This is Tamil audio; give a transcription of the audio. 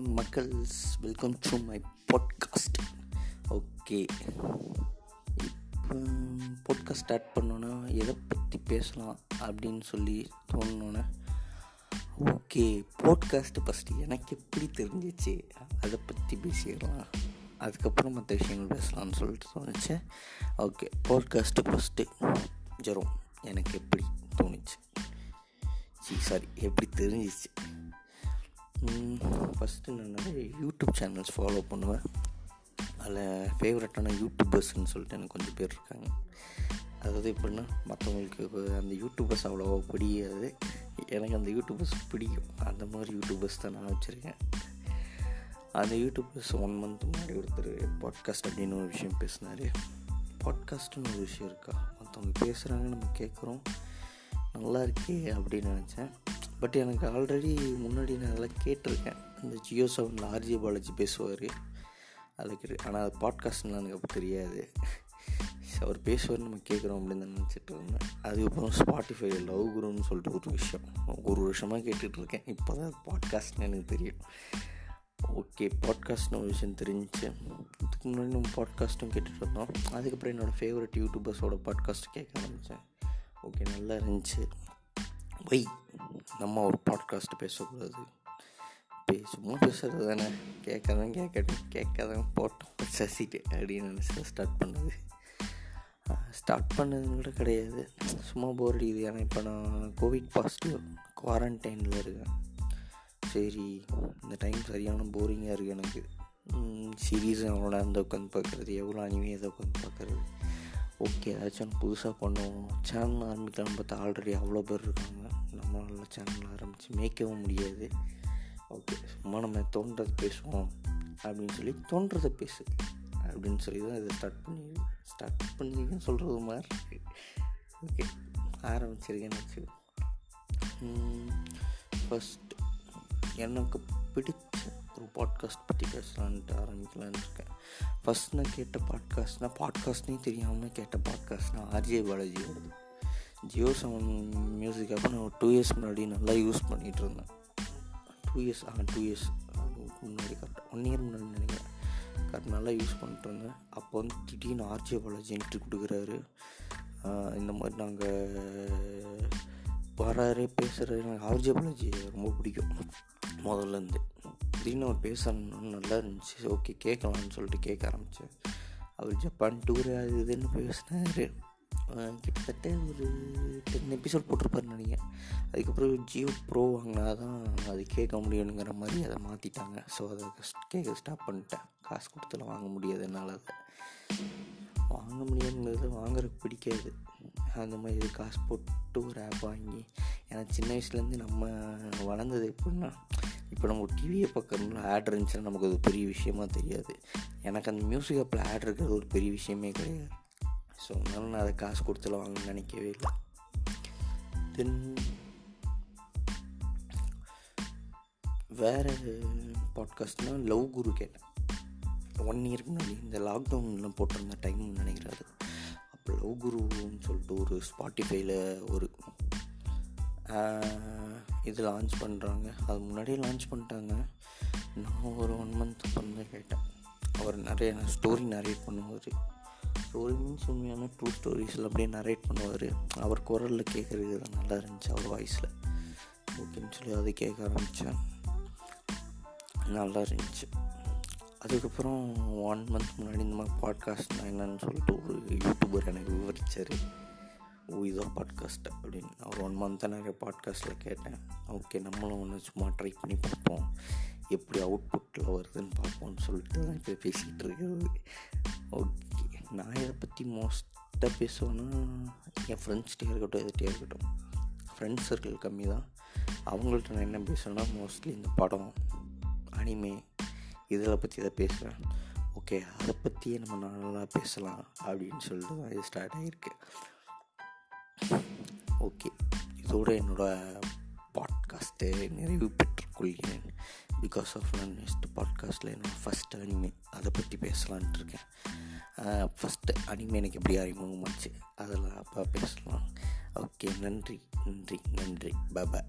Hi மக்கள்ஸ் welcome to my podcast okay இப்போ பாட்காஸ்ட் ஸ்டார்ட் பண்ணோன்னா எதை பற்றி பேசலாம் அப்படின்னு சொல்லி தோணுனோன்னே ஓகே பாட்காஸ்ட்டு ஃபஸ்ட்டு எனக்கு எப்படி தெரிஞ்சிச்சு? அதை பற்றி பேசிடலாம். அதுக்கப்புறம் மற்ற விஷயங்கள் பேசலாம்னு சொல்லிட்டு தோணுச்சு. Okay podcast first Jerome. எனக்கு எப்படி தோணுச்சு? சரி சாரி எப்படி தெரிஞ்சிச்சு? ஃபஸ்ட்டு நான் நிறைய யூடியூப் சேனல்ஸ் ஃபாலோ பண்ணுவேன். அதில் ஃபேவரட்டான யூடியூபர்ஸ்ன்னு சொல்லிட்டு எனக்கு கொஞ்சம் பேர் இருக்காங்க. அதாவது எப்படின்னா மற்றவங்களுக்கு அந்த யூடியூபர்ஸ் அவ்வளோவா பிடிக்காது. எனக்கு அந்த யூடியூபர்ஸ் பிடிக்கும். அந்த மாதிரி யூடியூபர்ஸ் தான் நான் வச்சுருக்கேன். அந்த யூடியூபர்ஸ் ஒன் மந்த் முன்னாடி ஒருத்தர் பாட்காஸ்ட் அப்படின்னு ஒரு விஷயம் பேசினார். பாட்காஸ்ட்டுன்னு ஒரு விஷயம் இருக்கா? மற்றவங்க பேசுகிறாங்க நம்ம கேட்குறோம் நல்லா இருக்கே அப்படின்னு நினச்சேன். பட் எனக்கு ஆல்ரெடி முன்னாடி நான் அதெல்லாம் கேட்டிருக்கேன். இந்த ஜியோ செவனில் ஆர்ஜி பாலாஜி பேசுவார். அதுக்கு ஆனால் அது பாட்காஸ்ட்லாம் எனக்கு அப்போ தெரியாது. அவர் பேசுவார் நம்ம கேட்குறோம் அப்படின்னு தான் நினச்சிட்டு இருந்தேன். அதுக்கப்புறம் ஸ்பாட்டிஃபை லவ் குருன்னு சொல்லிட்டு ஒரு விஷயம். ஒரு வருஷமாக கேட்டுட்ருக்கேன் இப்போ தான் பாட்காஸ்ட்னு எனக்கு தெரியும். ஓகே பாட்காஸ்ட்னு ஒரு விஷயம் தெரிஞ்சிச்சு. இதுக்கு முன்னாடி நம்ம பாட்காஸ்ட்டும் கேட்டுட்டு இருந்தோம். அதுக்கப்புறம் என்னோடய ஃபேவரட் யூடியூபர்ஸோட பாட்காஸ்ட் கேட்க ஆரம்பித்தேன் ஓகே நல்லா இருந்துச்சு. வை நம்ம ஒரு பாட்காஸ்ட் பேசக்கூடாது. சும்மா பேசுகிறது தானே. கேட்காதான் கேட்கட்டும் கேட்காதான் போட்டோம். சசிட்டு அப்படின்னு நினச்சி ஸ்டார்ட் பண்ணது. ஸ்டார்ட் பண்ணதுன்னு கூட கிடையாது. சும்மா போர் அடிக்குது. ஏன்னா இப்போ நான் கோவிட் பாசிட்டிவ் குவாரண்டைனில் இருக்கேன். சரி இந்த டைம் சரியான போரிங்காக இருக்குது எனக்கு. சீரீஸ் எவ்வளோ நேரம் உட்காந்து பார்க்குறது எவ்வளோ அனிமையாக உட்காந்து பார்க்குறது. ஓகே ஏதாச்சும் புதுசாக பண்ணுவோம் சேனல் ஆரம்பிக்கலாம். பார்த்தா ஆல்ரெடி அவ்வளோ பேர் இருக்காங்க. நம்மளால் சேனல் ஆரம்பித்து மேய்க்கவும் முடியாது. ஓகே சும்மா நம்ம தோன்றதை பேசுவோம். அப்படின்னு சொல்லி தோன்றதை பேசு. அப்படின்னு சொல்லி தான் இதை ஸ்டார்ட் பண்ணி ஸ்டார்ட் பண்ணிக்கன்னு சொல்கிறது மாதிரி இருக்குது ஓகே ஆரம்பிச்சிருக்கேன்னு வச்சு ஃபஸ்ட் எனக்கு பிடித்த ஒரு பாட்காஸ்ட் பற்றி பேசலான்ட்டு ஆரம்பிக்கலான்னு இருக்கேன். ஃபஸ்ட் நான் கேட்ட பாட்காஸ்ட்னால் பாட்காஸ்ட்னே தெரியாமல் கேட்ட பாட்காஸ்ட்னால் ஆர்ஜே பாலாஜியோடது. ஜியோ செவன் மியூசிக் அப்போ நான் டூ இயர்ஸ் முன்னாடி நல்லா யூஸ் பண்ணிகிட்டு இருந்தேன். டூ இயர்ஸ் ஆ டூ இயர்ஸ் முன்னாடி கரெக்டாக ஒன் இயர் முன்னாடி நினைக்கிறேன். கரெக்ட் நல்லா யூஸ் பண்ணிட்டு இருந்தேன். அப்போ வந்து திடீர்னு ஆர்ஜே பாலாஜி என்ட்ரி கொடுக்குறாரு. இந்த மாதிரி நாங்கள் வராரு பேசுகிறாரு எனக்கு ஆர்ஜே பாலாஜி ரொம்ப பிடிக்கும். முதல்லேருந்து திடீர்னு ஒரு பேசணும்னு நல்லா இருந்துச்சு. ஓகே கேட்கலாம்னு சொல்லிட்டு கேட்க ஆரம்பித்தேன் அவர் ஜப்பான் டூர் அது இதுன்னு பேசினார். கிட்டத்தட்ட ஒரு டென் எபிசோட் போட்டிருப்பாருன்னு நினைக்கிறேன். அதுக்கப்புறம் ஜியோ ப்ரோ வாங்கினா தான் அது கேட்க முடியணுங்கிற மாதிரி அதை மாற்றிட்டாங்க ஸோ அதை கேட்க ஸ்டாப் பண்ணிட்டேன். காசு கொடுத்துலாம் வாங்க முடியாது என்னால் அதை. வாங்க முடியாதுங்கிறது வாங்குறதுக்கு பிடிக்காது. அந்த மாதிரி காசு போட்டு ஒரு ஆப் வாங்கி ஏன்னா சின்ன வயசுலேருந்து நம்ம வளர்ந்தது எப்படின்னா இப்போ நம்ம ஒரு டிவியை பக்கம்ல ஆட் இருந்துச்சுன்னா நமக்கு அது பெரிய விஷயமா தெரியாது. எனக்கு அந்த மியூசிக் ஆப்பில் ஆட் இருக்கிறது ஒரு பெரிய விஷயமே கிடையாது. ஸோ அதனால நான் அதை காசு கொடுத்துலாம் வாங்கன்னு நினைக்கவே இல்லை. தென் வேறு பாட்காஸ்ட்னால் லவ் குரு கேட்டேன். ஒன் இயருக்கு முன்னாடி இந்த லாக்டவுன்லாம் போட்டிருந்த டைம்னு நினைக்கிறாரு அப்போ லவ் குருன்னு சொல்லிட்டு ஒரு ஸ்பாட்டிஃபைல ஒரு இது லான்ச் பண்ணுறாங்க அது முன்னாடியே லான்ச் பண்ணிட்டாங்க. நான் ஒரு ஒன் மந்த் பண்ண கேட்டேன். அவர் நிறைய ஸ்டோரி நரேட் பண்ணுவார். ஸ்டோரி மீன்ஸ் உண்மையான ட்ரூ ஸ்டோரிஸில் அப்படியே நரேட் பண்ணுவார். அவர் குரலில் கேட்குறது நல்லா இருந்துச்சு அவர் வாய்ஸில் ஓகேன்னு சொல்லி அதை கேட்க ஆரம்பித்தேன் நல்லா இருந்துச்சு. அதுக்கப்புறம் ஒன் மந்த் முன்னாடி இந்த மாதிரி பாட்காஸ்ட்னா என்னன்னு சொல்லிட்டு ஒரு யூடியூபர் எனக்கு விவரித்தார் ஓ பாட்காஸ்ட் அப்படின்னு அவர் ஒன் மந்த்தாக நிறைய பாட்காஸ்ட்டில் கேட்டேன். ஓகே நம்மளும் ஒன்று சும்மா ட்ரை பண்ணி பார்ப்போம். எப்படி அவுட்புட்டில் வருதுன்னு பார்ப்போம்னு சொல்லிட்டு தான் இப்போ பேசிகிட்டு இருக்கிறது ஓகே நான் இதை பற்றி மோஸ்ட்டாக பேசுவேன்னா என் ஃப்ரெண்ட்ஸ்கிட்டே இருக்கட்டும் எதுகிட்டே இருக்கட்டும். ஃப்ரெண்ட்ஸ் சர்க்கிள் கம்மி தான். அவங்கள்ட்ட நான் என்ன பேசுவேன்னா மோஸ்ட்லி இந்த படம் அனிமே இதில் பற்றி தான் பேசுவேன். ஓகே அதை பற்றியே நம்ம நல்லா பேசலாம் அப்படின்னு சொல்லிட்டு தான் இது ஸ்டார்ட் ஆகிருக்கு ஓகே. இதோட என்னோடய பாட்காஸ்ட்டு நிறைவு பெற்றுக்கொள்கிறேன். பிகாஸ் ஆஃப் நான் நெக்ஸ்ட் பாட்காஸ்ட்டில் என்னோட ஃபஸ்ட் அனிமே அதை பற்றி பேசலான்ட்டு இருக்கேன். ஃபஸ்ட்டு அனிமே எனக்கு எப்படி அறிமுகமாச்சு அதெல்லாம் அப்போ பேசலாம். ஓகே நன்றி நன்றி நன்றி. பாய்